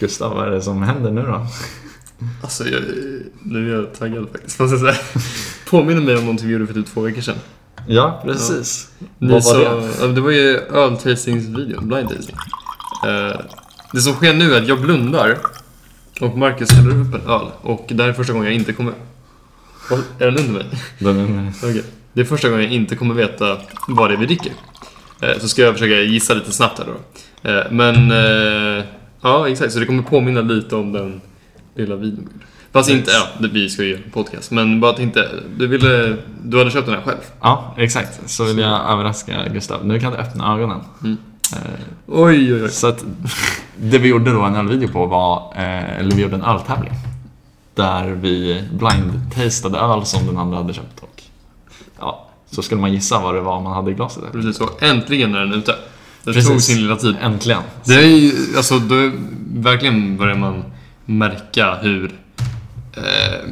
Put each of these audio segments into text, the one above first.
Gustav, vad är det som händer nu då? Alltså, jag, nu är jag taggad faktiskt. Jag säga. Påminner mig om någonting vi gjorde för typ två veckor sedan. Ja, precis. Ni Vad var sa, det? ja, det var ju öltastingsvideon, blind tasting. Eh, det som sker nu är att jag blundar och Marcus häller upp en öl. Och det här är första gången jag inte kommer... Är den under mig? Den är... Okej. Det är första gången jag inte kommer veta vad det är vi dricker. Eh, Så ska jag försöka gissa lite snabbt här då. Eh, Men, eh, ja exakt, så det kommer påminna lite om den lilla videon. Fast inte, ja, vi ska ju göra en podcast. Men bara inte, du ville, du hade köpt den här själv. Ja, exakt. Så vill jag överraska Gustav. Nu kan du öppna ögonen. Mm. Eh, Oj, oj, oj. Så att det vi gjorde då en ölvideo på var, eh, eller vi gjorde en öltävling. Där vi blind-tastade öl som den andra hade köpt och ja, så skulle man gissa vad det var man hade i glaset. Precis så, äntligen är den ute. Det Precis. tog sin lilla tid. Äntligen. Det är ju, alltså, då verkligen börjar man märka hur eh,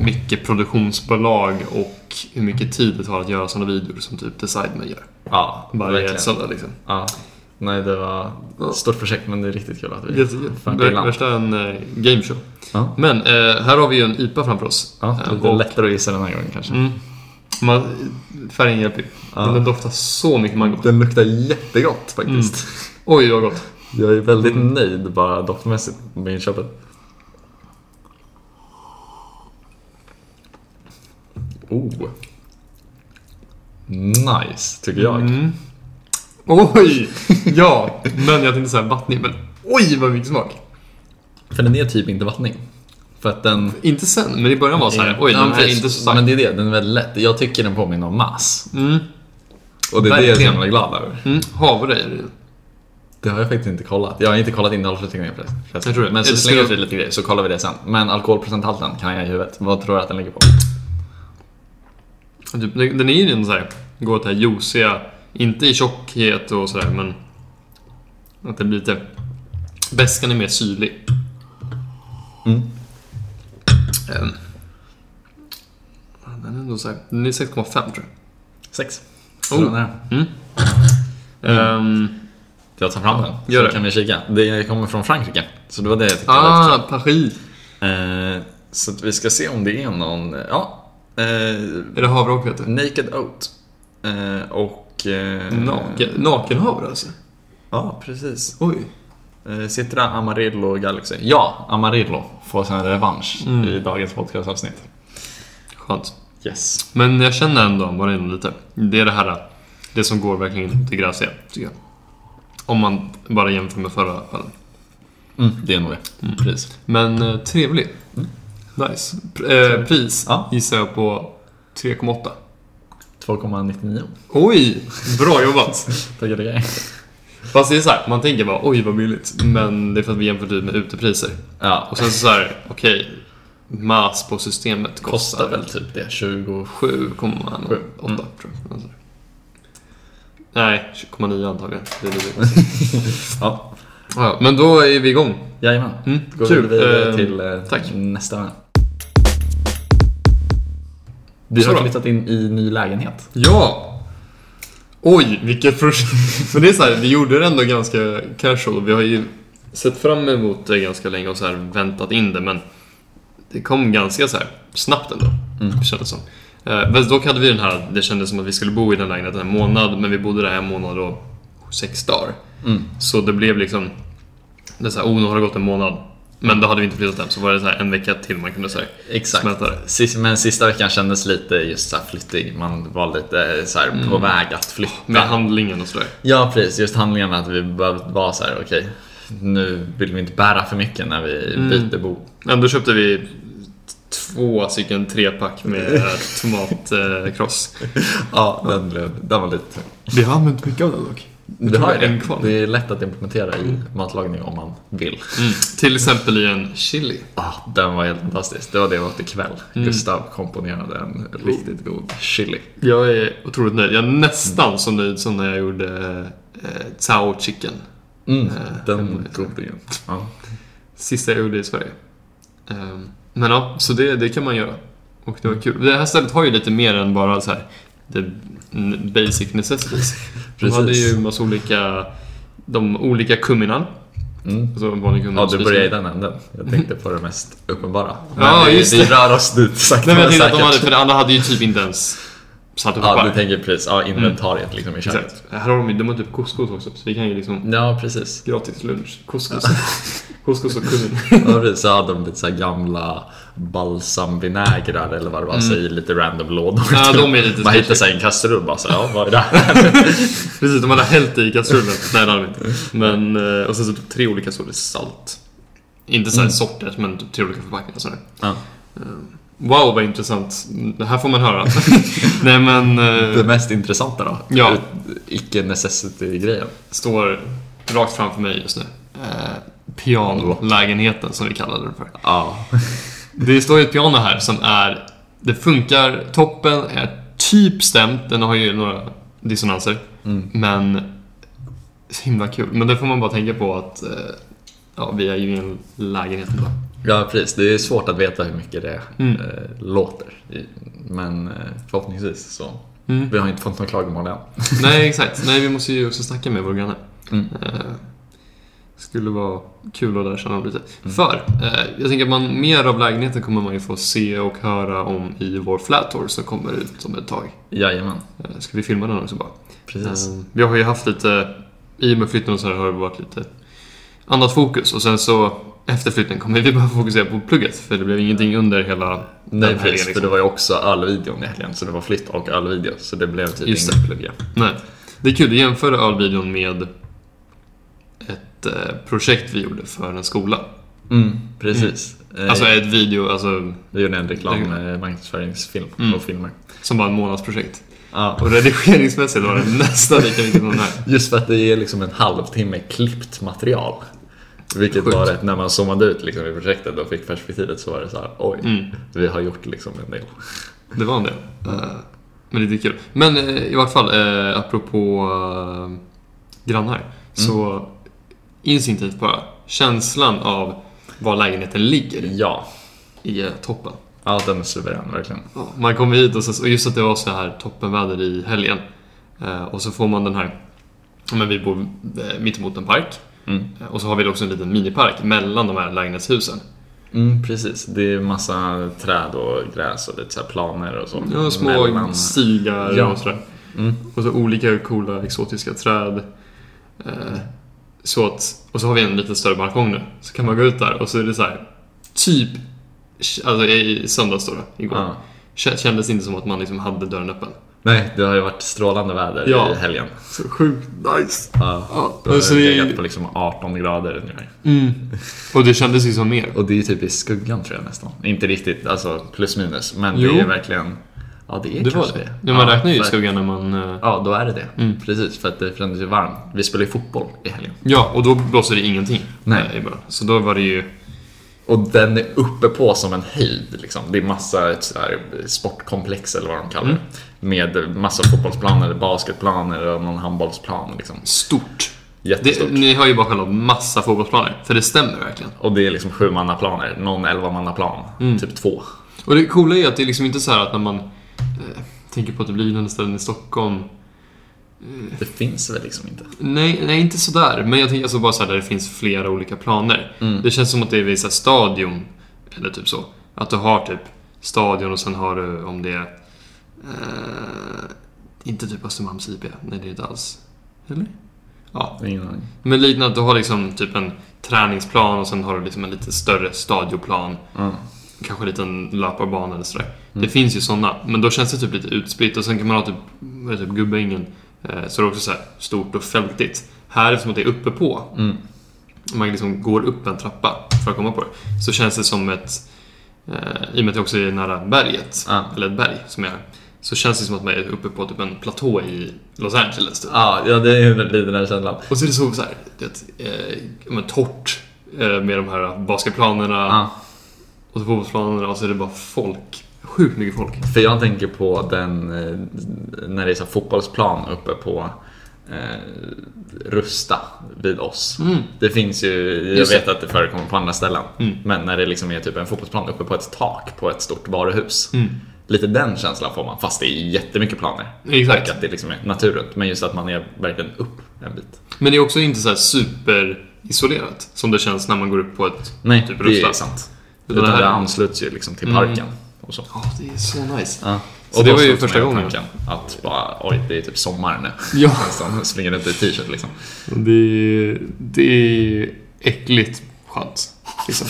mycket produktionsbolag och hur mycket tid det tar att göra sådana videor som typ Decideman gör. Ja, Varje verkligen. söndag liksom. Ja. Nej, det var ett stort projekt men det är riktigt kul att vi till land. Värsta en eh, gameshow. Ja. Men eh, här har vi ju en IPA framför oss. Ja, Eh, lite och- lättare att gissa den här gången kanske. Mm. Man, färgen hjälper. Ja. Men den doftar så mycket mango. Den luktar jättegott faktiskt. Oj, vad gott. Jag är väldigt nöjd bara doftmässigt med inköpet. Oh. Nice, tycker jag. Mm. Oj! Ja, men jag tänkte säga vattnig, men oj vad mycket smak. För den är typ inte vattning. För att den... Inte sen, men i början var så här, oj Ja, den här är inte så stark. Men det är det, den är väldigt lätt. Jag tycker den påminner om mass. Mm. Och det är det jag är så Verkligen. glad över. Mm. Havre är det. Det har jag faktiskt inte kollat. Jag har inte kollat innehållsförteckningen förresten. Jag tror det. Men så slänger vi lite grejer så kollar vi det sen. Men alkoholprocenthalten kan jag i huvudet. Vad tror du att den ligger på? Typ, den den är ju en så här, går åt det här juiciga, inte i tjockhet och sådär, men att det blir lite... Bäskan är mer syrlig. Mm. Ehm. Ja, Den är ändå så här, den är 6,5 tror jag. Sex. Oh. Mm. Ehm, Jag tar fram den. Gör så det. kan vi kika. Det kommer från Frankrike. Så det var det jag tyckte var ah, lite Paris. eh, Så att vi ska se om det är någon... Ja. Eh, Är det havre och du? Naked Oat. Eh, och... Eh, Naken, nakenhavre alltså? Ja, precis. Oj. Eh, Citra Amarillo Galaxy. Ja, Amarillo får sin revansch Mm. i dagens podcastavsnitt. Skönt. Yes. Men jag känner ändå Marino lite. Det är det här, det som går verkligen till gräsiga, tycker jag. Om man bara jämför med förra ölen. Mm, det är nog det. Mm. Precis. Men eh, trevlig. Nice. Pr- eh, pris Ja. gissar jag på 3,8. 2,99. Oj! Bra jobbat! Tackar, tackar. Fast det är så här, man tänker bara oj vad billigt. Men det är för att vi jämför typ med utepriser. Ja, Och sen så här, okej. Mas på systemet kostar, kostar väl typ det. 20... 7,8 Sju. tror Mm. jag. Nej, 20,9 antagligen. Det är det. Ja. Ja, men då är vi igång. Jajamän. Mm, Går kul. vi vidare Eh, till eh, tack. nästa vän. Vi Så har flyttat in i ny lägenhet. Ja! Oj, vilket projekt. Men det är så här, vi gjorde det ändå ganska casual. Vi har ju sett fram emot det ganska länge och så här väntat in det, men det kom ganska så här snabbt ändå, Mm. kändes som. Eh, men dock hade vi den här, det kändes som att vi skulle bo i den lägenheten en månad, men vi bodde där en månad och sex dagar. Mm. Så det blev liksom, det är så här, oh nu har det gått en månad. Men då hade vi inte flyttat än, så var det så här en vecka till man kunde säga Exakt. smälta det. Sis- Men sista veckan kändes lite just så här flyttig. Man var lite så här på väg att flytta. Med handlingen och sådär. Ja, precis. Just handlingen att vi behövde vara så här, okej. nu vill vi inte bära för mycket när vi Mm. byter bo. Ändå köpte vi två stycken trepack med tomatkross. Ja, den, blev, den var lite tung. Vi har använt mycket av det dock. Det, har en det. kvar. det är lätt att implementera i matlagning om man vill. Mm. Till exempel i en chili. Ah, den var helt fantastisk. Det var det jag åt ikväll. Mm. Gustav komponerade en riktigt god chili. Jag är otroligt nöjd. Jag är nästan så nöjd som när jag gjorde eh, Tao Chicken. Mm, Eh, den godingen. Ja. Sista jag gjorde i Sverige. Ehm, men ja, så det, det kan man göra. Och det var kul. Det här stället har ju lite mer än bara så här the basic necessities. De hade ju massa olika, de olika kumminan. Mm. Alltså vanlig. Ja, du börjar i den änden. Jag tänkte på det mest uppenbara. Men Ja, vi, just vi det. rör oss dit sakta Nej men jag tänkte att de hade, säkert. för det andra hade ju typ inte ens satt upp Ja, du tänker precis. Ja, inventariet liksom i köket. Exakt. Här har de ju, de har typ couscous också, så vi kan ju liksom Ja, precis. gratis lunch. Couscous. couscous och kummin. Ja, precis. Så hade de lite så här gamla balsamvinägrar eller vad det var, så i lite random lådor. Mm. Ja, de är lite Man hittar sig en kastrull bara så, ja, vad är det här? Precis, de hade hällt i kastrullen. Nej, det hade de inte. Men, eh, och sen så typ tre olika sorters salt. Inte så här sorter, men typ tre olika förpackningar. Sådär. Ja. Wow, vad intressant. Det här får man höra. Nej, men... Det Eh, mest intressanta då? Ja. Ut- Icke-necessity-grejen. står rakt framför mig just nu. Eh, pianolägenheten, som vi kallade det för. Ja. Det står ju ett piano här som är... Det funkar, toppen är typ stämt, den har ju några dissonanser. Mm. Men... Så himla kul. Men det får man bara tänka på att... Eh, ja, vi är ju i en lägenhet då. ja, precis. Det är svårt att veta hur mycket det Mm. eh, låter. Men eh, förhoppningsvis så. Mm. Vi har inte fått några klagomål än. Nej, exakt. Nej, vi måste ju också snacka med vår granne. Mm. Skulle vara kul att lära känna lite. För, eh, jag tänker att man, mer av lägenheten kommer man ju få se och höra om i vår flat tour som kommer ut om ett tag. Jajamän. Eh, ska vi filma den också bara? Precis. Eh, vi har ju haft lite, i och med flytten och så här har det varit lite annat fokus och sen så efter flytten kommer vi bara fokusera på plugget för det blev ingenting under hela Nej, precis. helgen, För det var ju också ölvideon i helgen. Så det var flytt och ölvideo. Så det blev typ Just inget plugga. Nej. Det är kul att jämföra ölvideon med ett eh, projekt vi gjorde för en skola. Mm, precis. Eh, Alltså ett video, alltså, Vi gjorde en reklam eh, marknadsföringsfilm Mm. och filmer. som bara en månadsprojekt. Ja. Och redigeringsmässigt var det nästan lika viktigt som den här. Just för att det är liksom en halvtimme klippt material. Vilket Sjukt. var rätt, när man zoomade ut liksom i projektet och fick perspektivet så var det så här, oj, Mm. vi har gjort liksom en del. Det var en del. Eh, men det är kul. Men eh, i vart fall, eh, apropå eh, grannar. Så instinktivt bara, känslan av var lägenheten ligger Ja, i eh, toppen. ja den är suverän verkligen. Man kommer hit och, så, och just att det var så här toppenväder i helgen. Eh, och så får man den här, ja, men vi bor eh, mittemot en park. Mm. Eh, och så har vi också en liten minipark mellan de här lägenhetshusen. Mm, precis. Det är massa träd och gräs och lite så här planer och så. Ja, små Mellan- stigar Ja. och sådär. Mm. Och så olika coola exotiska träd. Eh, så att, och så har vi en lite större balkong nu. Så kan man gå ut där och så är det så här typ, alltså i söndags då, då igår. Kä- Kändes inte som att man liksom hade dörren öppen. Nej, det har ju varit strålande väder Ja. i helgen. Så sjukt nice. Ja. Ja, Det har det- legat på liksom 18 grader ungefär. Mm. Och det kändes ju som mer. Och det är typ i skuggan tror jag nästan. Inte riktigt, alltså plus minus. Men Jo. det är verkligen... Ja, det är Det var kanske det. det. Ja, man räknar ju i skuggan när man... eh, Ja, då är det det. Mm. Precis, för att det kändes ju varmt. Vi spelade ju fotboll i helgen. Ja, och då blåser det ingenting. Nej. i början. Så då var det ju... Och den är uppe på som en höjd liksom. Det är massa ett så här sportkomplex eller vad de kallar det. Med massa fotbollsplaner, basketplaner och någon handbollsplan liksom. Stort. Jättestort. Det, ni har ju bara själva massa fotbollsplaner, för det stämmer verkligen. Och det är liksom sju mannaplaner, någon elva mannaplan. Mm. Typ två. Och det coola är att det är liksom inte så här att när man tänker på att det blir liknande ställen i Stockholm. Det finns väl liksom inte. Nej, nej inte sådär. Men jag tänker alltså bara så här där det finns flera olika planer. Mm. Det känns som att det är vid så stadion, eller typ så. Att du har typ stadion och sen har du om det är... Eh, inte typ Östermalms IP. Nej, det är inte alls. Eller? Ja, Ingen aning. men liknande att du har liksom typ en träningsplan och sen har du liksom en lite större stadioplan. Mm. Kanske en liten löparbana eller sådär. Det finns ju sådana, men då känns det typ lite utspritt och sen kan man ha typ, är typ Gubbängen. Eh, så det är också så här stort och fältigt. Här, eftersom att det är uppe på, Mm. man liksom går upp en trappa för att komma på det, så känns det som ett, eh, i och med att det också är nära berget, Ja. eller ett berg som är här, så känns det som att man är uppe på typ en platå i Los Angeles. Typ. Ja, ja, det är ju lite den här känslan. Och så är det så, så här, det, eh, men torrt eh, med de här basketplanerna Ja. och fotbollsplanerna och så är det bara folk. Sjukt mycket folk. För jag tänker på den, eh, när det är så fotbollsplan uppe på eh, Rusta vid oss. Mm. Det finns ju, jag Just vet det. att det förekommer på andra ställen. Mm. Men när det liksom är typ en fotbollsplan uppe på ett tak på ett stort varuhus. Mm. Lite den känslan får man, fast det är jättemycket planer. Exakt. Och att det liksom är natur runt. Men just att man är verkligen upp en bit. Men det är också inte så här super isolerat. Som det känns när man går upp på ett Nej, typ det ruffla. är sant. Utan det här- det ansluts ju liksom till Mm. parken. Och så. Ja, det är så nice. Ja. Så det var ju första gången. tanken Att bara, oj, det är typ sommar nu. Ja. Nästan springer runt i t-shirt liksom. Det är, det är äckligt skönt. Liksom.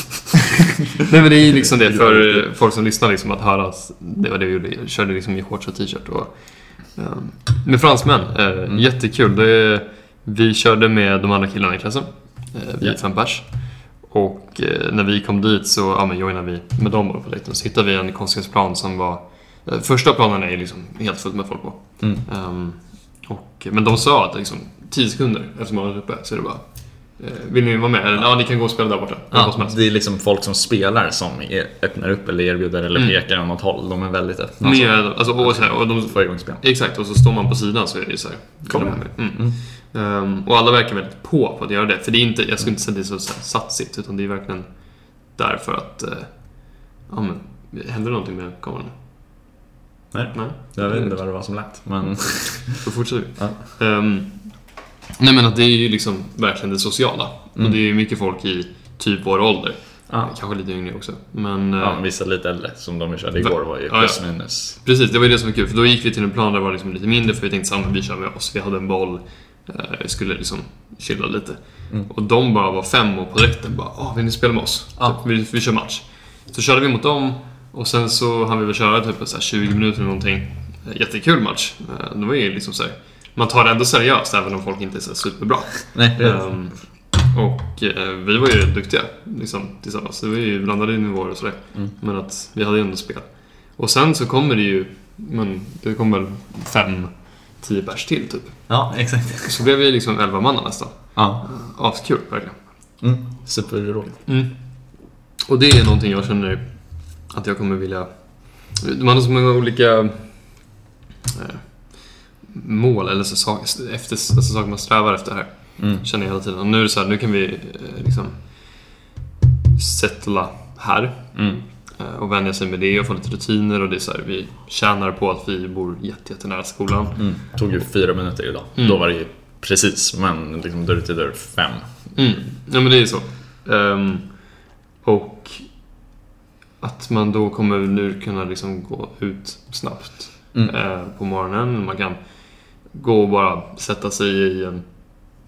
Nej men det är ju liksom det för folk som lyssnar liksom att höra. Det var det vi gjorde. Jag körde liksom i shorts och t-shirt. Och, um, med fransmän. Eh, Jättekul. Det, vi körde med de andra killarna i klassen. Vi är fem pers. Och eh, när vi kom dit så ja, men joinade vi med dem på läktaren. Så hittade vi en konstgräsplan som var... Eh, första planen är liksom helt fullt med folk på. Mm. Ehm, och, men de sa att liksom 10 sekunder efter man var uppe så är det bara eh, Vill ni vara med? Eller, ja, ni kan gå och spela där borta. Ja, det är liksom folk som spelar som öppnar upp eller erbjuder eller Mm. pekar åt något håll. De är väldigt öppna. Med, alltså, och, så här, och de, Få igång spel. exakt, och så står man på sidan så är det så här. Kom Mm. igen. Mm. Ehm, och alla verkar väldigt på på att göra det. För det är inte, jag skulle inte säga att det är så, satsigt, utan det är verkligen därför att eh, ja, men, Händer någonting med kameran? Nej. Nej? Jag vet inte vad det var som lät. Men Då fortsätter vi. Ja. Ehm, nej men att det är ju liksom verkligen det sociala. Mm. Och det är ju mycket folk i typ vår ålder. ja. Kanske lite yngre också. Men eh, ja, vissa lite äldre som de vi körde igår var ju plus minus. precis, det var ju det som var kul. För då gick vi till en plan där det var liksom lite mindre för vi tänkte samma vi kör med oss. Vi hade en boll. Eh, skulle liksom chilla lite. Mm. Och de bara var fem och på direkten bara Åh, vill ni spela med oss? Ja. Typ, vi, vi kör match. Så körde vi mot dem och sen så hann vi väl köra typ så här 20 minuter eller någonting. Eh, Jättekul match. Eh, Det var ju liksom så här, Man tar det ändå seriöst även om folk inte är så superbra. Nej, det är Ehm, och eh, vi var ju duktiga liksom, tillsammans. Det var ju blandade nivåer och sådär. Mm. Men att vi hade ju ändå spel. Och sen så kommer det ju, men det kommer väl fem, tio pers till typ. Ja, exakt. Så blev vi liksom elva manna nästan. Ja. Askul verkligen. Mm. Superroligt. Mm. Och det är någonting jag känner att jag kommer vilja... Man har så många olika eh, mål eller så sak, efter, alltså saker man strävar efter här. Mm. Känner jag hela tiden. Och nu är det så här, nu kan vi eh, liksom settla här Mm. Eh, och vänja sig med det och få lite rutiner och det är så här, vi tjänar på att vi bor jätte, jättenära skolan. Mm. Tog ju fyra minuter idag. Mm. Då var det ju precis, men liksom dörr till dörr fem. Mm. Ja men det är så. Ehm, och att man då kommer nu kunna liksom gå ut snabbt Mm. eh, på morgonen. Man kan gå och bara sätta sig i en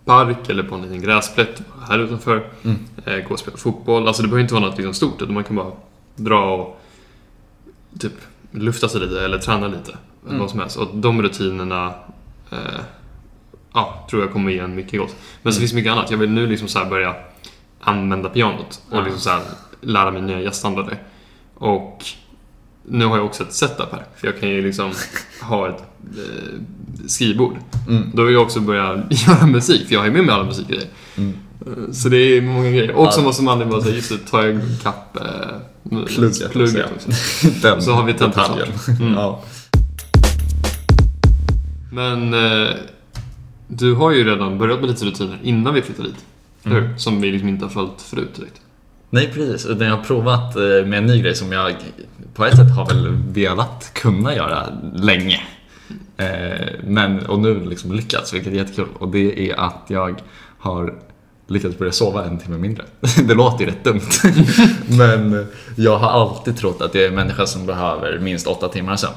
park eller på en liten gräsplätt här utanför. Mm. Eh, gå och spela fotboll. Alltså det behöver inte vara något liksom stort man kan bara dra och typ lufta sig lite eller träna lite. Mm. vad som helst. Och de rutinerna eh, ja, tror jag kommer ge en mycket gott. Men så Mm. finns det mycket annat. Jag vill nu liksom så börja använda pianot och Ja. liksom så lära mig nya jazzstandarder. Och nu har jag också ett setup här. För jag kan ju liksom ha ett eh, skrivbord. Mm. Då vill jag också börja göra musik, för jag har ju med mig alla musikgrejer. Mm. Eh, Så det är många grejer. Och så måste man bara säga, just det, tar jag kapp eh, Plugget, plugget också. också. Den Så har vi detaljen. Mm. Ja. Men eh, du har ju redan börjat med lite rutiner innan vi flyttade dit. Mm. hur? Som vi liksom inte har följt förut direkt. Nej precis, utan jag har provat eh, med en ny grej som jag på ett sätt har väl velat kunna göra länge. Eh, Men, och nu liksom lyckats, vilket är jättekul. Och det är att jag har lyckats börja sova en timme mindre. Det låter ju rätt dumt. Men jag har alltid trott att jag är en människa som behöver minst åtta timmar sömn.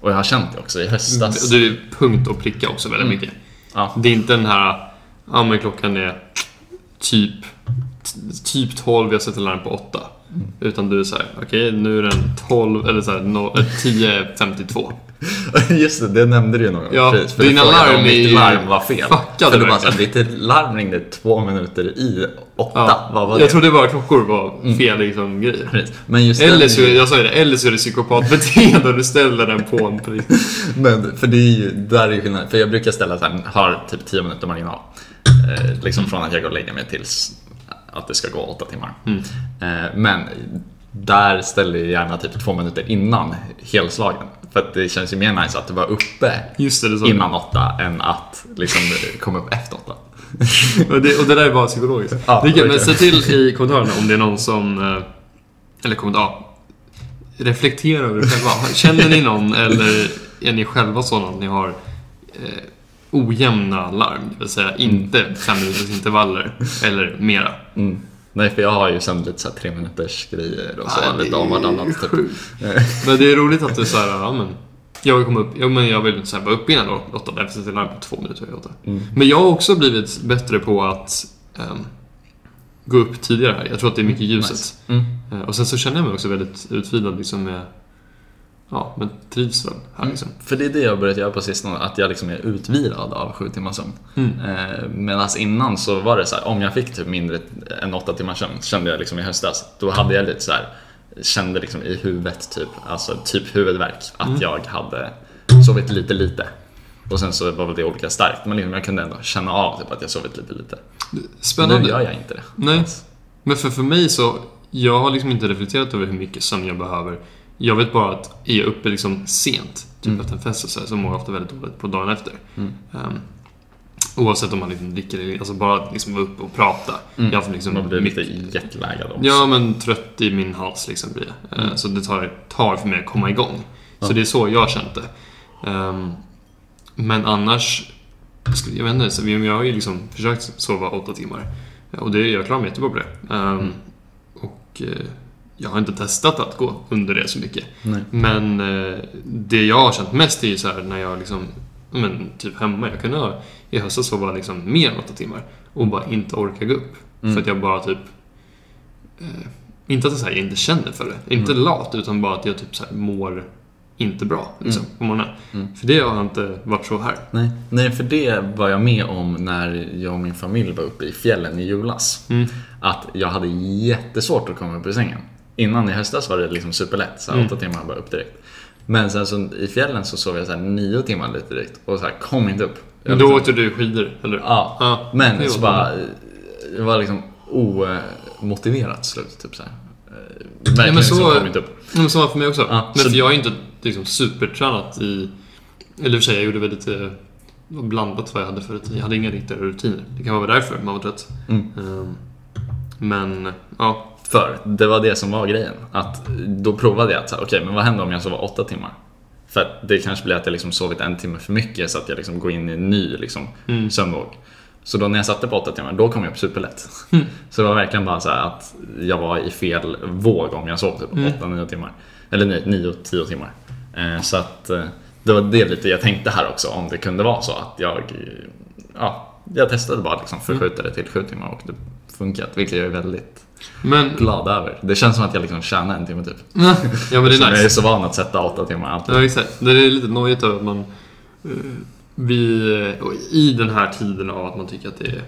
Och jag har känt det också i höstas. Du är punkt och pricka också väldigt Mm. mycket. Ja. Det är inte den här, ja men klockan är typ, typ 12, jag sätter larm på 8. Utan du är såhär, okej nu är den 12, eller såhär, no, eh, 10.52. Just det, det nämnde du ju någon gång. Ja, precis, för dina larm om mitt larm var fel. fuckade för du bara ditt larm ringde två minuter i åtta. Ja, Vad var jag det? trodde bara klockor var Mm. fel liksom. Precis. Men just Eller den- så, jag sa ju det, eller så är det psykopatbeteende och du ställer den på en pris. Men för det är ju, där är ju skillnaden. För jag brukar ställa så här, har typ 10 minuter marginal. Eh, liksom från att jag går och lägger mig tills att det ska gå 8 timmar. Mm. Eh, men där ställer jag gärna typ två minuter innan helslagen. För att det känns ju mer nice att vara uppe Just det, det innan 8 än att liksom komma upp efter 8. Och det, och det där är bara psykologiskt. Ja, det är kul, men se till i kommentarerna om det är någon som... eh, Eller kommentar... Ja, reflektera över det själva. Känner ni någon eller är ni själva sådana att ni har eh, ojämna larm. Det vill säga inte fem minuters intervaller eller mera. Mm. Nej, för jag har ju sen lite så här tre minuters grejer och så, Ja, det lite om vartannat typ. Men det är roligt att du såhär, ja men jag vill komma upp, ja, men jag vill så här, vara uppe innan då, åtta, därför sätter jag larm på två minuter i åtta. Mm. Men jag har också blivit bättre på att ehm, gå upp tidigare här. Jag tror att det är mycket ljuset. Nice. Mm. Eh, Och sen så känner jag mig också väldigt utvilad liksom med, ja, men trivs väl här liksom. För det är det jag har börjat göra på sistone, att jag liksom är utvilad av sju timmars sömn. Mm. Eh, Medan innan så var det så här, om jag fick typ mindre än åtta timmars sömn, kände jag liksom i höstas, då hade jag lite så här, kände liksom i huvudet typ, alltså typ huvudvärk, att Mm. jag hade sovit lite lite. Och sen så var väl det olika starkt, men liksom jag kunde ändå känna av typ att jag sovit lite lite. Spännande. Nu gör jag inte det. Nej. Men för, för mig så, jag har liksom inte reflekterat över hur mycket sömn jag behöver. Jag vet bara att är jag uppe liksom sent, typ Mm. efter en fest och så, här, så mår jag ofta väldigt dåligt på dagen efter. Mm. Ehm, oavsett om man liksom dricker eller alltså bara liksom vara uppe och prata. Mm. Jag får liksom Man blir lite mycket- jetlaggad också. Ja, men trött i min hals liksom blir det. Eh, Mm. Så det tar, tar för mig att komma igång. Ja. Så det är så jag har känt det. Ehm, men annars, jag skulle- jag vet inte, så jag har ju liksom försökt sova åtta timmar. Och det, jag klarar mig jättebra på det. Ehm, Mm. Och eh, jag har inte testat att gå under det så mycket. Nej. Men eh, det jag har känt mest är ju så här när jag liksom, men typ hemma, jag kunde ha i höstas sova liksom mer än åtta timmar och bara inte orka gå upp. Mm. För att jag bara typ, eh, inte att jag, inte känner för det, inte Mm. lat, utan bara att jag typ så här, mår inte bra liksom, Mm. på morgonen. Mm. För det har inte varit så här. Nej. Nej, för det var jag med om när jag och min familj var uppe i fjällen i julas. Mm. Att jag hade jättesvårt att komma upp ur sängen. Innan i höstas var det liksom superlätt, så Mm. åtta timmar bara upp direkt. Men sen så i fjällen så sov jag så här nio timmar lite direkt och så här, kom inte upp. Jag Men då liksom- åkte du skidor, eller? Ja, Ja, det men var så bara, det var liksom omotiverat slut. Typ så här. Verkligen men så- liksom kom inte upp. Ja, Men så var det för mig också. Ja, men så- för jag är inte liksom supertränat i... Eller för sig, jag gjorde väldigt eh, blandat vad jag hade för rutin. Jag hade inga riktiga rutiner. Det kan vara därför man var trött. Mm. Ehm, men, ja. För det var det som var grejen. Att då provade jag att, okej men vad händer om jag sover åtta timmar? För att det kanske blir att jag liksom sovit en timme för mycket så att jag liksom går in i en ny liksom, Mm. sömnvåg. Så då när jag satte på åtta timmar, då kom jag upp superlätt. Mm. Så det var verkligen bara så här att jag var i fel våg om jag sov typ Mm. 8-9 timmar. Eller nej, 9-10 timmar. Eh, så att eh, det var det lite jag tänkte här också, om det kunde vara så att jag, ja, jag testade bara liksom förskjuta det till 7 timmar och det funkat, vilket jag är väldigt Men, glad över. Det känns som att jag liksom tjänar en timme typ. ja men det är Jag är nice. så van att sätta åtta timmar alltid. Ja, exakt. Det är lite nojigt över att man... eh, Vi, eh, I den här tiden av att man tycker att det är,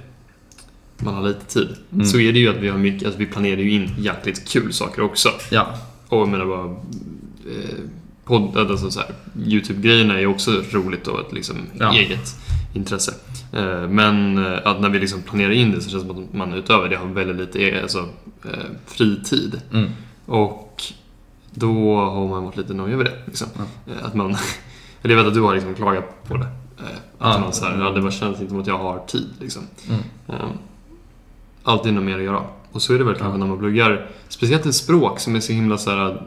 man har lite tid. Mm. Så är det ju att vi har mycket, alltså vi planerar ju in jäkligt kul saker också. Ja, Och jag menar bara... Eh, podd, alltså så här, Youtube-grejerna är ju också roligt och ett liksom Ja. eget intresse. Eh, men eh, att när vi liksom planerar in det så känns det som att man utöver det har väldigt lite eh, alltså, eh, fritid. mm. Och då har man varit lite nöjd över det. Liksom. Eh, Att man, jag vet att du har liksom klagat på det. Att Ja. man så här, ja, det bara känns inte som att jag har tid. Liksom. Mm. Eh, Alltid något mer att göra. Och så är det väl kanske när man pluggar, speciellt ett språk som är så himla så här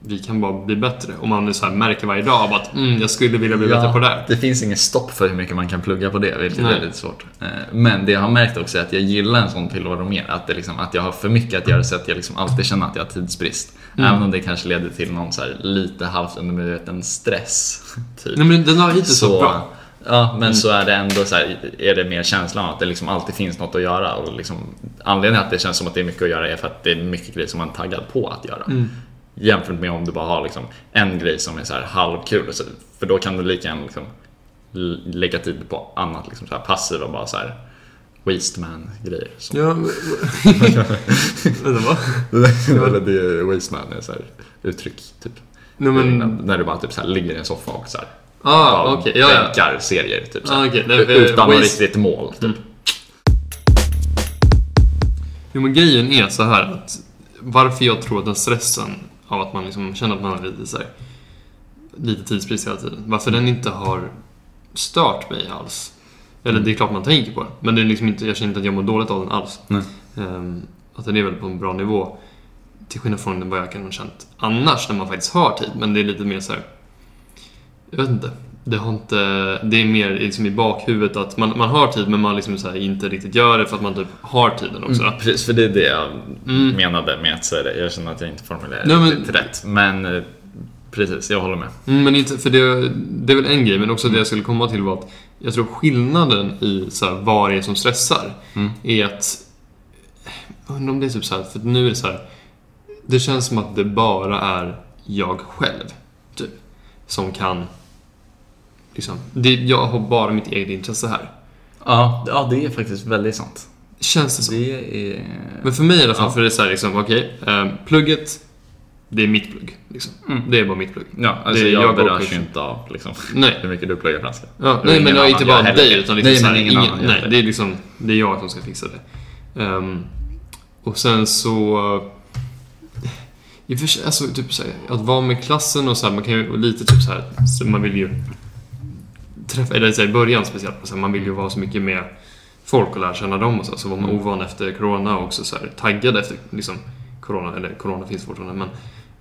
vi kan bara bli bättre. Och man så här, märker varje dag att mm, jag skulle vilja bli bättre på det här. Det finns inget stopp för hur mycket man kan plugga på det, vilket Nej. är lite svårt. Eh, Men det jag har märkt också är att jag gillar en sån tillvaro mer. Att, det liksom, att jag har för mycket att göra så att jag liksom alltid känner att jag har tidsbrist. Mm. Även om det kanske leder till någon så här lite halvt undermedveten stress. Typ. Nej men den har hittills så bra. Ja, men Mm. så är det ändå så här, är det mer känslan att det liksom alltid finns något att göra. Och liksom, anledningen att det känns som att det är mycket att göra är för att det är mycket grejer som man är taggad på att göra. Mm. Jämfört med om du bara har liksom en grej som är så här halvkul. Så- För då kan du lika gärna liksom lägga tid på annat, liksom så här passiva bara så här waste man grejer. Som, Ja, Vänta, va? Eller det är waste man är så här uttryck typ. Nej men... När du bara typ så här ligger i en soffa och så här Ah, okej. Ja, ja. bänkar serier typ så här. Ah, okej. Nej, Utan något waste- riktigt mål. Typ. Mm. Jo men grejen är så här att varför jag tror att den stressen av att man liksom känner att man har lite här, lite tidsbrist hela tiden. Varför den inte har stört mig alls. Eller det är klart man tänker på det. Men det är liksom inte, jag känner inte att jag mår dåligt av den alls. Ehm, att den är väl på en bra nivå. Till skillnad från vad jag kan ha känt annars när man faktiskt har tid. Men det är lite mer så här. Jag vet inte. Det har inte... Det är mer liksom i bakhuvudet att man, man har tid men man liksom så inte riktigt gör det för att man typ har tiden också. Mm, precis, för det är det jag Mm. menade med att säga det. Jag känner att jag inte formulerar Nej, men- riktigt rätt. Men eh, precis, jag håller med. Mm, men inte, för det, det är väl en grej, men också det jag skulle komma till var att jag tror skillnaden i så vad det är som stressar Mm. är att... Undrar om det är typ så här, för nu är det så här. Det känns som att det bara är jag själv, typ, som kan... Liksom, det, jag har bara mitt eget intresse här. Ja, ja, det är faktiskt väldigt sant. Känns det så? Det är... Men för mig i alla fall, Ja. för det är så här liksom, okej, eh, plugget, det är mitt plugg. Liksom. Mm. Det är bara mitt plugg. Ja, alltså Det- jag, jag berörs ju inte av liksom, Nej. hur mycket du pluggar franska. Ja, nej, men jag, inte bara heller dig, utan liksom Nej, så här, ingen annan nej, det. det är liksom, det är jag som ska fixa det. Ehm, och sen så... I och för sig, alltså typ så här, att vara med klassen och så här, man kan ju lite typ så här, så man vill ju träffa, eller så i början speciellt, så man vill ju vara så mycket med folk och lära känna dem och så, så var man Mm. ovan efter corona och också så här, taggad efter liksom corona, eller corona finns fortfarande, men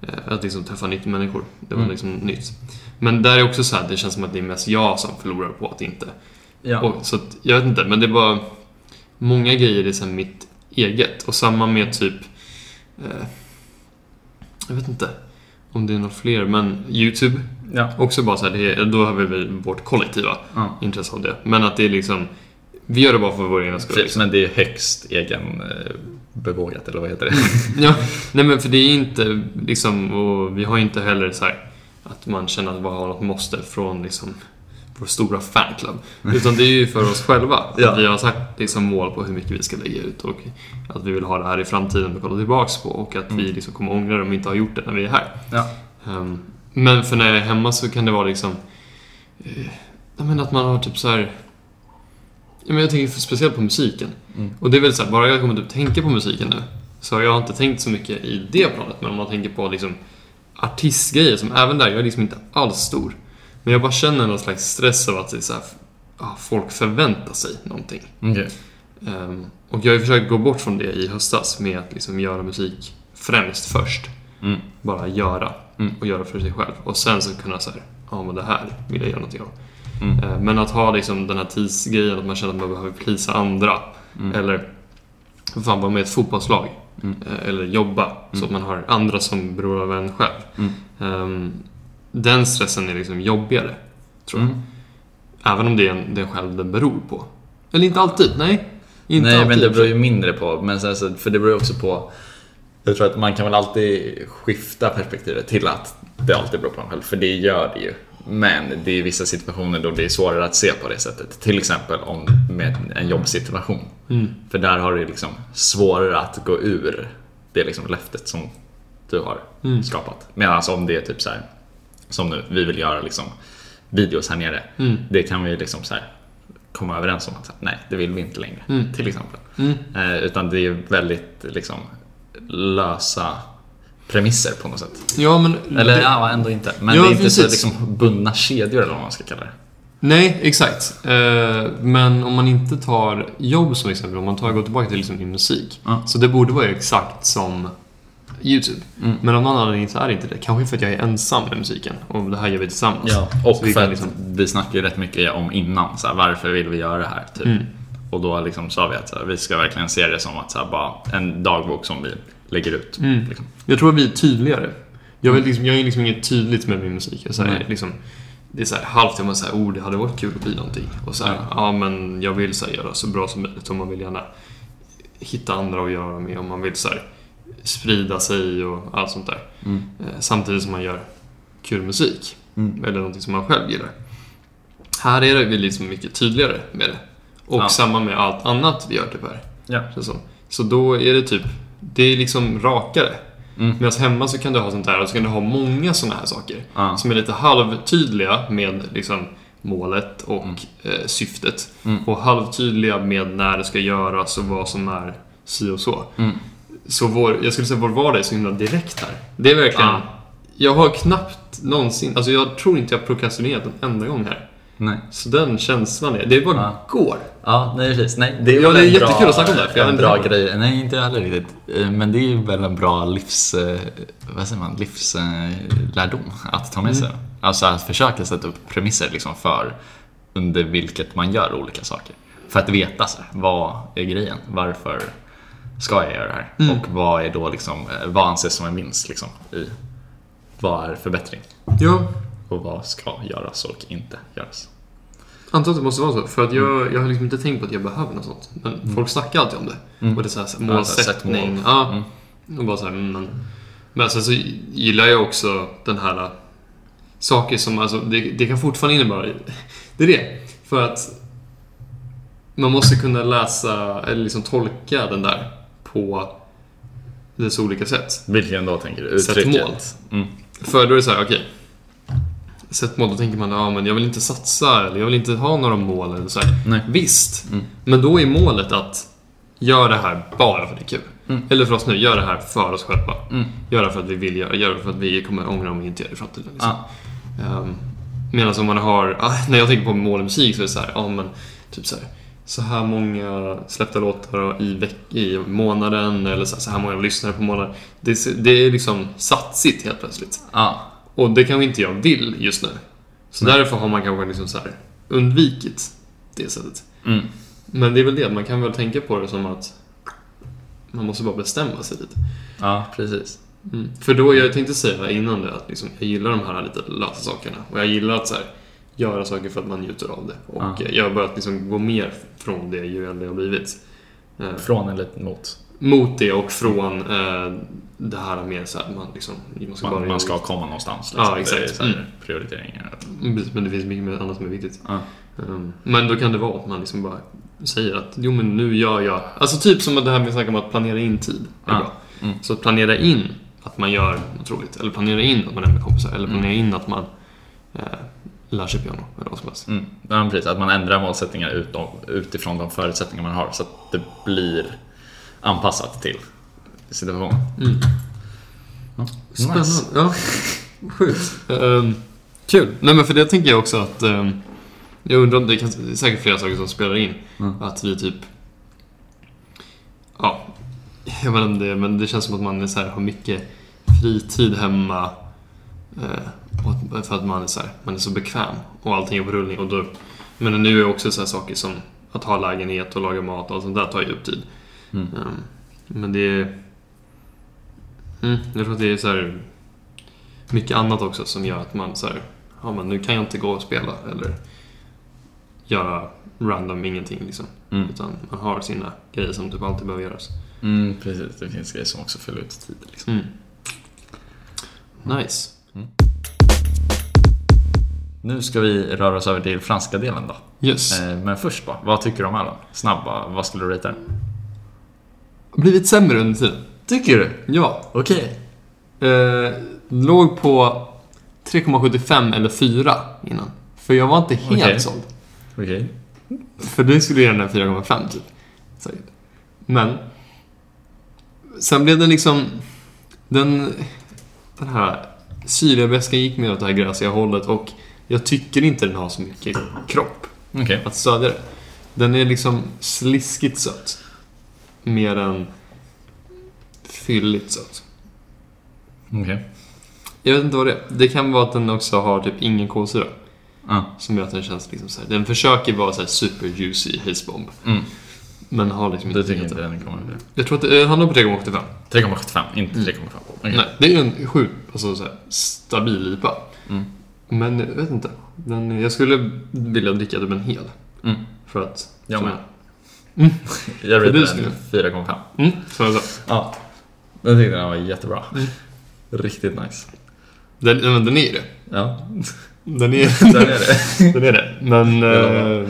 eh, att liksom träffa nytt människor. Det var Mm. liksom nytt. Men där är också så här, det känns som att det är mest jag som förlorar på att inte Ja. och, så att, jag vet inte, men det var många grejer är sen mitt eget. Och samma med typ... Eh, jag vet inte om det är något fler, men YouTube. ja. Också bara så här, det är, då har vi väl vårt kollektiva ja. intresse av det. Men att det är liksom... Vi gör det bara för vår egen skull. Liksom. men det är högst egen eh, bevågat, eller vad heter det? Ja, nej men för det är inte liksom, och vi har inte heller så här att man känner att man har något måste från liksom vår stora fanclub. Utan det är ju för oss själva. Ja. Att vi har sagt liksom mål på hur mycket vi ska lägga ut och att vi vill ha det här i framtiden och kolla tillbaks på och att vi Mm. liksom kommer ångra det om vi inte har gjort det när vi är här. Ja. Ehm, men för när jag är hemma så kan det vara liksom... Uh, jag menar att man har typ så här... Men jag tänker speciellt på musiken. Mm. Och det är väl så här, bara jag kommer typ tänka på musiken nu så har jag inte tänkt så mycket i det planet. Men om man tänker på liksom artistgrejer som även där, jag är liksom inte alls stor. Men jag bara känner någon slags stress av att det är så här, folk förväntar sig någonting. Okej. Ehm, och jag har försökt gå bort från det i höstas med att liksom göra musik främst först. Mm. Bara göra. Mm. Och göra för sig själv. Och sen så kunna säga, ja men det här vill jag göra någonting av. Mm. Eh, Men att ha liksom den här tidsgrejen, att man känner att man behöver plisa andra. Mm. Eller för fan vara med i ett fotbollslag. Eh, Eller jobba så Mm. att man har andra som beror av en själv. Mm. Den stressen är liksom jobbigare, tror jag. Mm. Även om det är en, det är en själv den beror på. Eller inte alltid, nej. Inte Nej, alltid. men det beror ju mindre på. Men sen, så, för det beror ju också på... Jag tror att man kan väl alltid skifta perspektivet till att det alltid beror på en själv, för det gör det ju. Men det är vissa situationer då det är svårare att se på det sättet. Till exempel om med en jobbsituation. Mm. För där har du liksom svårare att gå ur det liksom löftet som du har Mm. skapat. Medan om det är typ så här, som nu, vi vill göra liksom videos här nere. Mm. Det kan vi liksom så här komma överens om att så nej, det vill vi inte längre. Mm. Till exempel. Mm. Eh, utan det är väldigt liksom lösa premisser på något sätt. Ja, men... Eller det, ja, ändå inte. Men Ja, det är inte så precis. liksom bundna kedjor eller vad man ska kalla det. Nej, exakt. Eh, men om man inte tar jobb som exempel, om man tar, går tillbaka till liksom min musik. Ja. Så det borde vara exakt som YouTube. Mm. Men av någon anledning så är det inte det. Kanske för att jag är ensam med musiken och det här gör vi tillsammans. Ja, och Så vi för kan att liksom- vi snackade rätt mycket om innan, så här, varför vill vi göra det här? Typ. Mm. Och då liksom sa vi att så här, vi ska verkligen se det som att så här, bara en dagbok som vi lägger ut. Mm. Liksom. Jag tror att vi är tydligare. Jag, vill liksom, jag är liksom inget tydligt med min musik. Jag Nej. liksom, det är så här, halvt jag man säger, oh det hade varit kul att bli någonting. Och så här, Ja. ja. men jag vill så här, göra så bra som möjligt och man vill gärna hitta andra att göra med och man vill så här, sprida sig och allt sånt där. Mm. Eh, samtidigt som man gör kul musik. Mm. Eller någonting som man själv gillar. Här är det vi liksom mycket tydligare med det. Och Ja. samma med allt annat vi gör här. Ja. Så då är det typ, det är liksom rakare. Mm. Medan hemma så kan du ha sånt där och så kan du ha många såna här saker. Ja. Som är lite halvtydliga med liksom målet och Mm. eh, syftet. Mm. Och halvtydliga med när det ska göras och vad som är si och så. Mm. Så vår, jag skulle säga vår vardag är så himla direkt här. Det är verkligen... Ja. Jag har knappt någonsin... Alltså jag tror inte jag prokrastinerat en enda gång här. Nej. Så den känslan är, det bara Ja. går. Ja, nej precis. Nej, det är Ja, det är en jättekul bra, att snacka om det, för jag en bra grej. Nej, inte jag heller riktigt. Eh, Men det är väl en bra livs... eh, Vad säger man? Livslärdom att ta med sig. Mm. Alltså att försöka sätta upp premisser liksom för under vilket man gör olika saker. För att veta så här, vad är grejen? Varför ska jag göra det här? Mm. Och vad är då liksom, eh, vad anses som en vinst liksom i vad är förbättring? Ja, Och vad ska göras och inte göras? antar att det måste vara så. För att jag, jag har liksom inte tänkt på att jag behöver något sånt. Men folk snackar alltid om det. Mm. Och det är så här, här, Ja, målsättning. mål. Ja. Mm. Och bara så här, mm, men, men sen så gillar jag också den här äh, saker som, alltså det, det kan fortfarande innebära, det är det. För att man måste kunna läsa, eller liksom tolka den där på dess olika sätt. Vilken då tänker du? Sätt Uttrycket? mål. Mm. För då är det så här, okej. Sätt mål, då tänker man, ja men jag vill inte satsa eller jag vill inte ha några mål eller så. Visst, Mm. men då är målet att göra det här bara för det är kul. Mm. Eller för oss nu, gör det här för oss själva. Mm. Gör det för att vi vill göra gör det för att vi kommer ångra om vi inte gör det i framtiden. Liksom. Ja. Um, Medan om man har, ah, när jag tänker på mål i musik så är det så här, ja men typ så här. Så här många släppta låtar i, veck- i månaden eller så här, många lyssnare på månaden. Det, är- det är liksom satsigt helt plötsligt. Ja. Och det kanske inte jag vill just nu. Så Nej. därför har man kanske liksom så här undvikit det sättet. Mm. Men det är väl det, man kan väl tänka på det som att man måste bara bestämma sig lite. Ja, precis. Mm. För då, jag tänkte säga innan det att liksom, jag gillar de här lite lösa sakerna. Och jag gillar att så här, göra saker för att man njuter av det. Och Ja. jag har börjat liksom gå mer från det ju äldre jag har blivit. Eh, Från eller mot. mot det och från eh, det här med så här, man liksom, man ska Man, man ska komma någonstans. Ja, Det är exakt. Mm. Prioriteringar. Mm, precis, Men det finns mycket annat som är viktigt. Ja. Um, men då kan det vara att man liksom bara säger att jo men nu gör jag... Alltså typ som det här med att om att planera in tid. Ja. bra. Mm. Så att planera in att man gör något roligt. Eller planera in att man är med kompisar. Eller planera Mm. in att man eh, lär sig piano. Eller vad som helst. Mm. Ja, precis. Att man ändrar målsättningar ut, utifrån de förutsättningar man har så att det blir anpassat till situationen. Mm. Ja. Spännande. Nice. Ja, sjukt. Ehm, kul. Nej men för det tänker jag också att... ehm, jag undrar om det, kan, det är säkert flera saker som spelar in. Mm. Att vi typ... Ja, jag vet inte det, men det känns som att man är så här, har mycket fritid hemma. Eh, och för att man är, så här, man är så bekväm och allting är på rullning. Och då, men nu är också så här saker som att ha lägenhet och laga mat och allt sånt där tar ju upp tid. Mm. Ehm, men det är... Mm, jag tror att det är så här mycket annat också som gör att man så här, ja men nu kan jag inte gå och spela eller göra random ingenting liksom. Mm. Utan man har sina grejer som typ alltid behöver göras. Mm, precis. Det finns grejer som också fyller ut tid. Liksom. Mm. Nice. Nu ska vi röra oss över till franska delen då. Yes. Eh, Men först bara, vad tycker du om ölen? Snabba, vad skulle du ratea den? Blivit sämre under tiden. Tycker du? Ja. Okej. Eh, låg på 3,75 eller 4 innan. För jag var inte helt Okej. såld. Okej. För du skulle ge den en 4,5 typ. Säkert. Men. Sen blev den liksom. Den, den här syreväskan gick mer åt det här gräsiga hållet och jag tycker inte den har så mycket kropp Okej. att stödja det. Den är liksom sliskigt söt. Mer än fylligt söt. Okej. Jag vet inte vad det är. Det kan vara att den också har typ ingen kolsyra. Ja. Som gör att den känns liksom så här. Den försöker vara så här super juicy hissbomb. Mm. Men har liksom inte tycker det. inte den kommer bli? Jag tror att det handlar på 3,85. 3,75, inte Mm. 3,5. Okej. Nej, det är ju en sjukt alltså, så här, stabil IPA. Mm. Men jag vet inte. Den, jag skulle vilja dricka typ en hel. Mm. För att... Jag med. Mm. Jag skulle- den 4,5. Mm, som jag sa. Ja. Jag tyckte den var jättebra. Mm. Riktigt nice. Den, men den är ju det. Ja, Den är, sen är det. den är det. Men eh,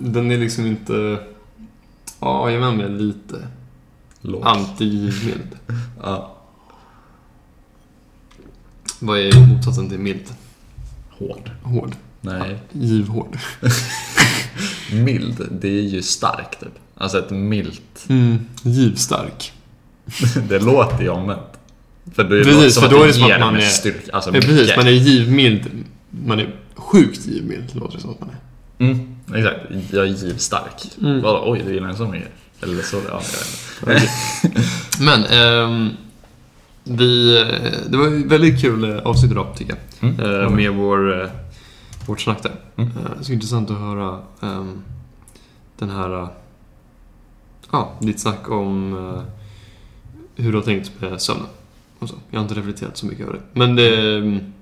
den är liksom inte... Ja, jag menar med lite Lågt. anti-mild. Ja. Vad är motsatsen till mild? Hård. Hård. Nej. Givhård. Mild, det är ju starkt typ. Alltså ett milt. Mm, givstark. det låter ju omvänt. För det Precis, för att då är det som att man är- Styrka, alltså Ja, precis, man är givmild. Man är sjukt givmild, låter det som att man är. Mm, exakt. Jag är givstark. Mm. Vadå, oj, du gillar en sån mycket? Eller så, ja, jag vet inte. Men, ehm, vi, det var ett väldigt kul eh, avsnitt idag tycker jag. Mm, Eh, med vår, eh, vårt snack där. Mm. Eh, så intressant att höra ehm, den här, ja, ditt snack om eh, hur du har tänkt med sömnen. Jag har inte reflekterat så mycket över det. Men det, mm,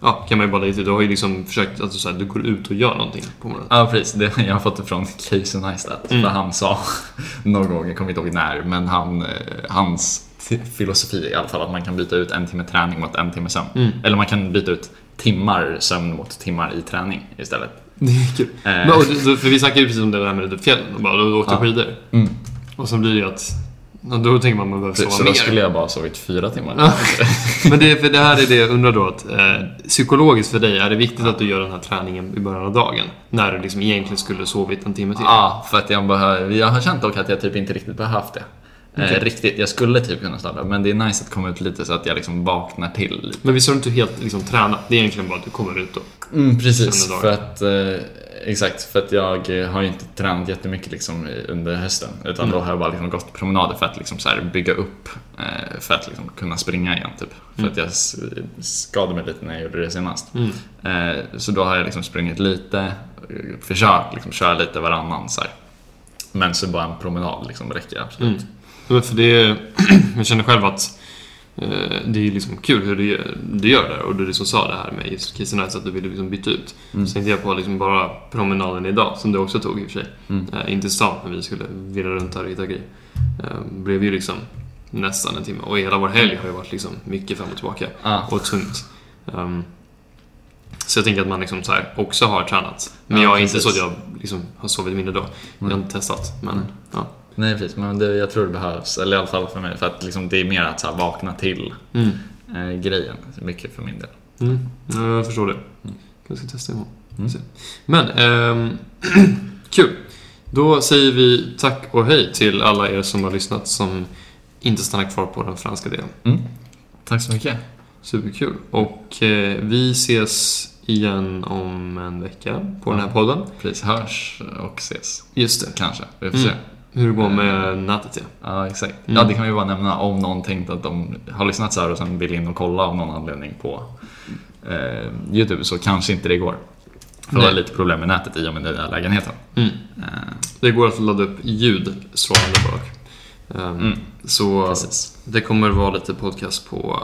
ja, kan man ju bara lägga till. Du har ju liksom försökt, alltså så här, du går ut och gör någonting på morgonen. Ja, precis. Det, jag har fått det från Casey Neistat. Mm. För han sa någon gång, jag kommer inte ihåg när, men han, hans filosofi i alla fall att man kan byta ut en timme träning mot en timme sömn. Mm. Eller man kan byta ut timmar sömn mot timmar i träning istället. Det är kul. Eh, Men, och, för vi snackade ju precis om det där med fjällen och bara, du åkte Ja. skidor. mm. Och så blir det ju att, då tänker man att man behöver Så, sova så mer. då skulle jag bara ha sovit fyra timmar. Men det, för det här är det jag undrar då att eh, psykologiskt för dig, är det viktigt att du gör den här träningen i början av dagen? När du liksom egentligen skulle sovit en timme till? Ja, för att jag behöver, jag har känt dock att jag typ inte riktigt behövt det. Okej. Eh, riktigt, jag skulle typ kunna starta, men det är nice att komma ut lite så att jag liksom vaknar till lite. Men visst har du inte helt liksom, tränat? Det är egentligen bara att du kommer ut och... Mm, precis, för att, eh, exakt, för att jag eh, har ju inte tränat jättemycket liksom under hösten. Utan Mm. då har jag bara liksom gått promenader för att liksom så här bygga upp, eh, för att liksom kunna springa igen typ. För Mm. att jag skadade mig lite när jag gjorde det senast. Mm. Eh, så då har jag liksom sprungit lite, eh, försökt liksom köra lite varannan så här. Men så bara en promenad liksom räcker absolut. Mm. Men för det, jag känner själv att eh, det är liksom kul hur du, gör- du gör det och du liksom sa det här med just Casey Nice att du ville liksom byta ut. Mm. Så tänkte jag på liksom bara promenaden idag som du också tog i och för sig. Mm. Eh, inte stan när vi skulle virra runt här och hitta grejer. Eh, blev ju liksom nästan en timme och hela vår helg har ju varit liksom mycket fram och tillbaka Ah, och tungt. Ehm, så jag tänker att man liksom så här också har tränat. Men Ja, jag är inte precis. så att jag liksom har sovit mindre då. Jag har Mm. inte testat. Men Mm. ja. Nej precis, men det, jag tror det behövs. Eller i alla fall för mig, för att liksom det är mer att så här vakna till Mm. eh, grejen. Mycket för min del. Mm. Ja, Jag förstår det. Mm. Kanske ska testa imorgon. Mm. Men, ehm, kul. Då säger vi tack och hej till alla er som har lyssnat som inte stannar kvar på den franska delen. Mm. Tack så mycket. Superkul. Och eh, vi ses igen om en vecka på den här podden. Precis, hörs och ses. Just det. Kanske, vi får Mm. se. Hur det går med nätet ja. Ja, exakt. Mm. Ja, det kan vi bara nämna om någon tänkt att de har lyssnat så här och sen vill in och kolla av någon anledning på eh, YouTube så kanske inte det går. För det var lite problem med nätet i och med den där lägenheten. Mm. Eh, Det går att ladda upp ljud strålande bak. Ehm, Mm. Så precis. det kommer vara lite podcast på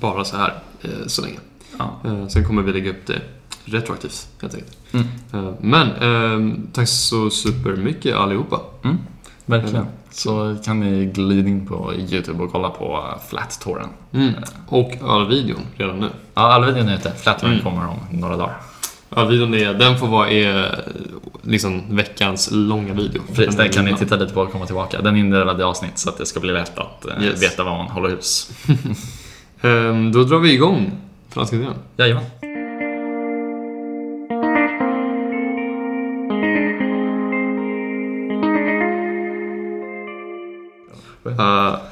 bara så här eh, så länge. Ja. Eh, Sen kommer vi lägga upp det retroaktivt helt enkelt. Mm. Eh, Men eh, tack så supermycket allihopa. Mm. Verkligen. Mm. Så kan ni glida in på YouTube och kolla på Flat Touren. Mm. Och ölvideon redan nu. Ja, alla videon är ute. Flat Touren Mm. kommer om några dagar. Ölvideon är, den får vara är, liksom veckans långa video. Precis, den kan ni titta lite på och komma tillbaka. Den är indelad i avsnitt så att det ska bli lätt att eh, Yes. veta var man håller hus. Ehm, Då drar vi igång franska delen. Jajamän.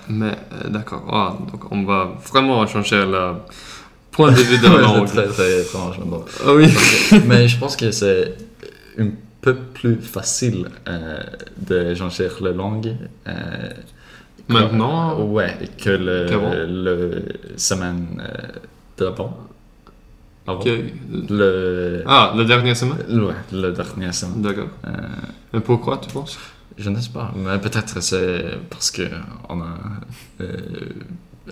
Mais euh, d'accord. Ah, donc on va vraiment changer le point de vue de la langue. Très, très étrange, mais bon. Ah oui. Mais je pense que c'est un peu plus facile euh, de changer la langue. euh, que- Maintenant? Ouais, que le, le semaine euh, d'avant. Avant? Le, Ah, la dernière semaine? Ouais, le dernier semaine. D'accord. Euh, Mais pourquoi, tu penses? Je ne sais pas, mais peut-être c'est parce que on a. euh,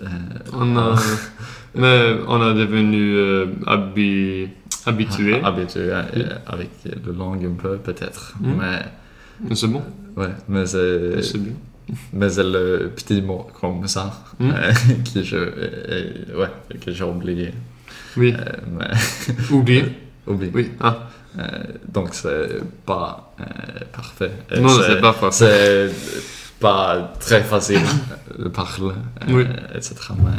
euh, on a, Mais on a devenu euh, habi- habitué. habitué euh, avec la langue un peu, peut-être. Mm. Mais, Mais c'est bon. ouais, mais c'est. C'est bien. Mais c'est le petit mot comme ça Mm. que je, ouais, que j'ai oublié. Oui. Mais, Oublié. Oublié. Oui. Ah. Euh, donc c'est pas euh, parfait. Euh, Non, c'est pas parfait. C'est pas très facile de parler, euh, Oui. etc. Mais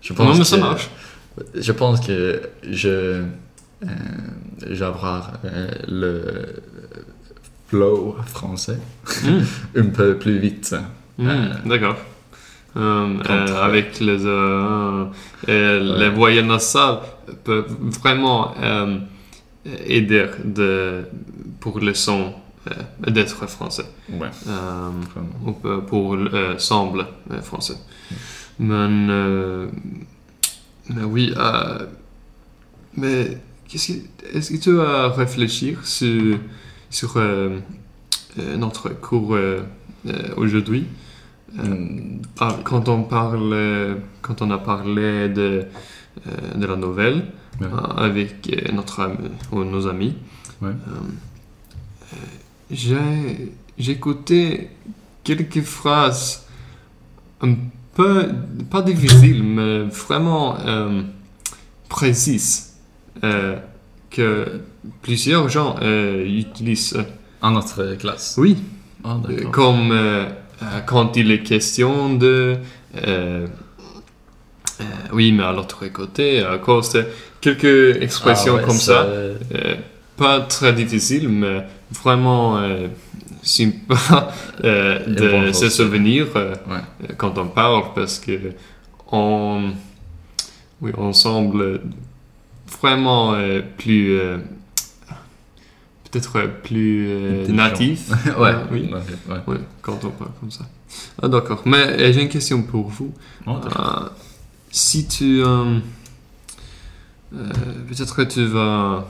je pense Non, mais ça que- marche. Je pense que je, je vais avoir euh, le flow français Mm. un peu plus vite. Mm, Euh, D'accord. Euh, euh, avec les, euh, les voyelles nasales peuvent vraiment euh, aider de, pour le son euh, d'être français. Ouais, Euh, eh, pour euh, semble français. Euh, mais oui, mais qu'est-ce que, est-ce que tu as réfléchi sur, sur notre cours aujourd'hui? Euh, Mm, ah, quand on parle, quand on a parlé de, de la nouvelle Ouais. euh, avec euh, notre ami, ou nos amis, Ouais. euh, euh, j'ai écouté quelques phrases un peu, pas difficiles, mais vraiment euh, précises euh, que plusieurs gens euh, utilisent. En notre classe. Oui, Ah, euh, comme euh, euh, quand il est question de... oui, mais à l'autre côté, à cause de quelques expressions Ah ouais, comme ça, euh, pas très difficile, mais vraiment euh, sympa euh, de se souvenir Ouais. quand on parle parce que on, oui, on semble vraiment plus peut-être plus euh, natif. ouais. Oui. Ouais, quand on parle comme ça. Ah, d'accord. Mais j'ai une question pour vous. Oh, si tu... euh, euh, Peut-être que tu vas...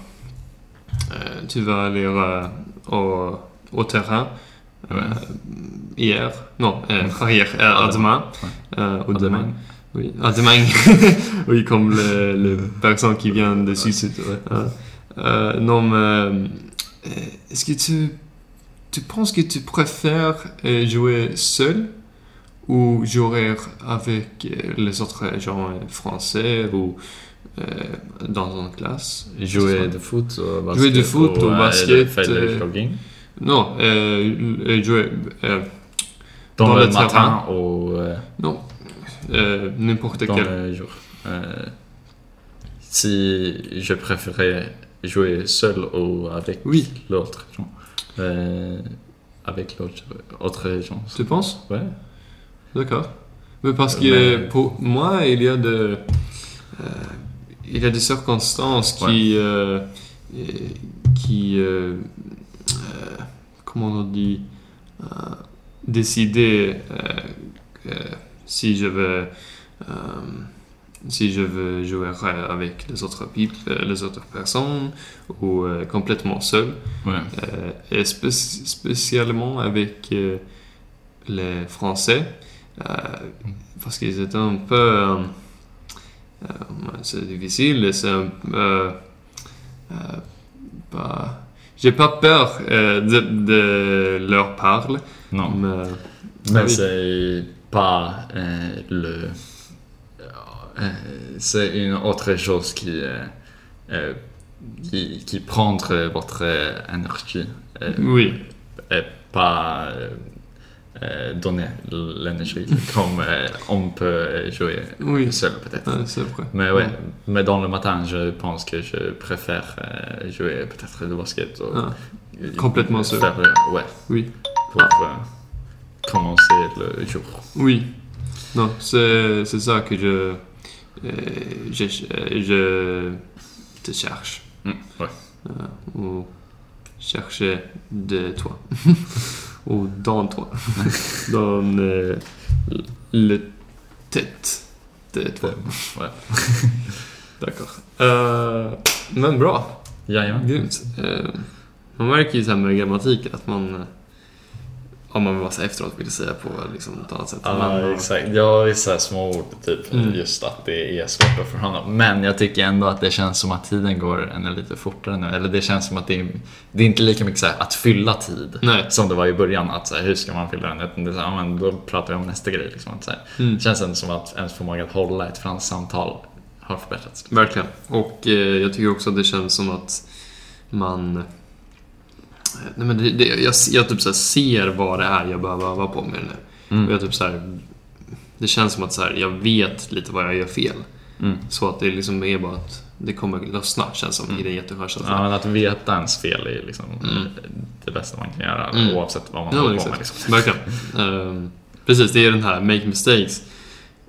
euh, tu vas aller au, au terrain hier. Non, pas hier. à demain. Au demain. Oui, à demain. oui, comme le, le personne qui vient de Suisse. Euh, non, mais est-ce que tu, tu penses que tu préfères jouer seul ou jouer avec euh, les autres gens euh, français ou euh, dans une classe Jouer de foot au basket. Jouer de foot ou, euh, basket, euh, jogging? Non, euh, euh, jouer. euh, Dans, dans le, le matin terrain. ou euh, non, euh, n'importe quel. le jour. Euh, si je préférais jouer seul ou avec Oui. l'autre gens. Euh, avec l'autre autre gens. Tu penses? Ouais. D'accord. Mais parce que pour moi, il y a de, euh, il y a des circonstances qui, euh, euh, qui, euh, comment on dit, décider si je veux, si je veux jouer avec les autres les autres personnes ou complètement seul. Ouais. Et spé- spécialement avec les Français, parce qu'ils étaient un peu... euh, euh, c'est difficile, c'est un euh, euh, pas... J'ai pas peur euh, de, de leur parler, Non. mais... Mais oui. c'est pas euh, le. euh, c'est une autre chose qui, euh, euh, qui, qui prend votre énergie euh, Oui, et pas euh, euh, donner l'énergie comme euh, on peut jouer oui, seul peut-être. Ouais, vrai. Mais ouais, mais dans le matin, je pense que je préfère euh, jouer peut-être le basket. ou- Ah, euh, complètement seul. faire, euh, ouais, oui, pour euh, commencer le jour. oui. Non, c'est c'est ça que je, euh, je, je te cherche. Mm, ouais. ou chercher de toi ou dans toi dans euh, le tête de toi Ouais. d'accord uh, men bra. Jajamän. grymt. Uh, man märker ju så här med grammatik att man om man bara så efteråt vill säga på liksom ett annat sätt Ja, Men, exakt. Jag har vissa små ord, typ Mm. just att det är svårt att förhandla. Men jag tycker ändå att det känns som att tiden går ännu lite fortare nu. Eller det känns som att det är, det är inte lika mycket så här, att fylla tid Nej. som det var i början. Att så här, hur ska man fylla den? Utan det är så här, ja, men då pratar vi om nästa grej. Liksom, att, så. Mm. Det känns ändå som att ens förmåga att hålla ett franskt samtal har förbättrats. Verkligen. Och eh, jag tycker också att det känns som att man... Nej, men det, det, jag jag typ så ser vad det är jag behöver öva på med nu. Mm. Och jag typ så här, det känns som att så här, jag vet lite vad jag gör fel. Mm. Så att det liksom är bara att det kommer lossna, känns som, i den jättesköna Ja, känslan. men att veta ens fel är liksom Mm. det bästa man kan göra Mm. oavsett vad man Ja, håller på med. Liksom. Verkligen. Ehm, precis, det är den här make mistakes.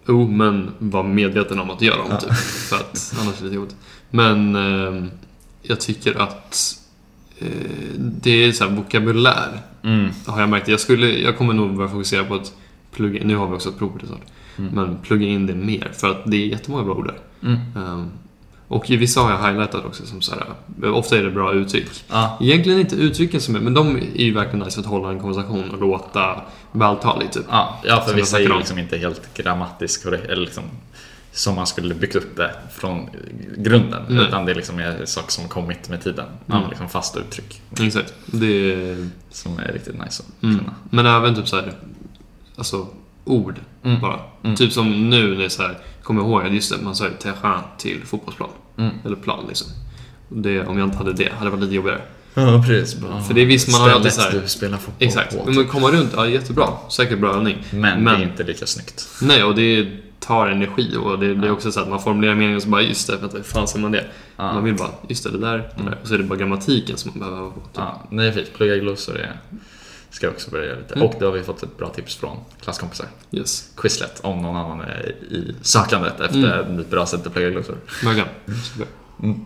Jo, men var medveten om att du gör dem, Ja. typ. För att annars är det lite jobbigt. Men ehm, jag tycker att det är så här vokabulär. Mm. Har jag märkt. Jag, skulle, jag kommer nog börja fokusera på att plugga in, nu har vi också ett prov på det snart, Mm. men plugga in det mer. För att det är jättemånga bra ord där. Mm. Ehm, och vissa har jag highlightat också som så här, ofta är det bra uttryck. Ja. Egentligen inte uttrycken som är, men de är ju verkligen nice för att hålla en konversation och låta vältalig typ. Ja, ja, för Som vissa är ju om. liksom inte helt grammatiskt korrekt, eller liksom som man skulle byggt upp det från grunden. Nej. Utan det liksom är saker som kommit med tiden. Mm. liksom fasta uttryck Exakt. Det är, som är riktigt nice att mm. kunna. Men även typ så här, alltså ord Mm. bara. Mm. Typ som nu när är så här, kommer ihåg att just det, man sa ju terrain till fotbollsplan. Mm. Eller plan liksom. Det, om jag inte hade det, hade det varit lite jobbigare. Ja, precis. För det är visst, man har alltid så här- du spelar fotboll Exakt. på. Men man komma runt, ja jättebra. Säkert bra övning. Men, men- det är inte lika snyggt. Nej, och det tar energi och det blir också så att man formulerar meningen och så bara just det, vänta, hur fan säger man det? Ja. Man vill bara, just det, det där, det där. Och så är det bara grammatiken som man behöver ha på. Ja, det är fint. Plugga glosor är... Ska jag också börja göra lite. Mm. Och då har vi fått ett bra tips från klasskompisar. Yes, Quizlet, om någon annan är i sökandet efter ett bra sätt att plugga glosor. verkligen. Mm.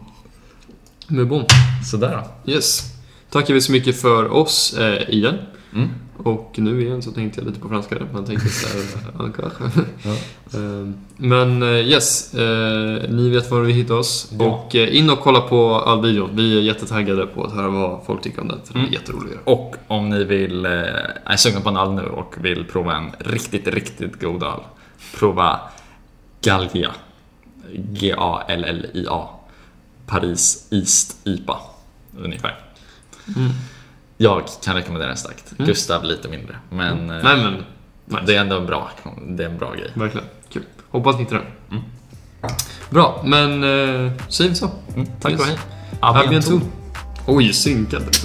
Men bom. Sådär då. Yes. Tackar vi så mycket för oss, eh, Iden. Mm. Och nu igen så tänkte jag lite på franska. Man tänkte så här, ja, kanske. Ja. Eh, Men eh, yes, eh, ni vet var vi hittar oss. Ja. Och eh, in och kolla på all videon. Vi är jättetaggade på att höra vad folk tycker om den. Den är Mm. jätterolig att göra. Och om ni vill, är sugna på en öl nu och vill prova en riktigt, riktigt god öl. Prova Gallia. G-A-L-L-I-A. Paris East IPA. Ungefär. Mm. Jag kan rekommendera den starkt. Mm. Gustav lite mindre. Men, eh, Nej men, nice. det är ändå en bra, det är en bra grej. verkligen. Kul. Hoppas ni hittar den. Mm. Bra, men eh, säger vi så. Mm, tack Yes. och hej. A bientôt. Oj, synkad.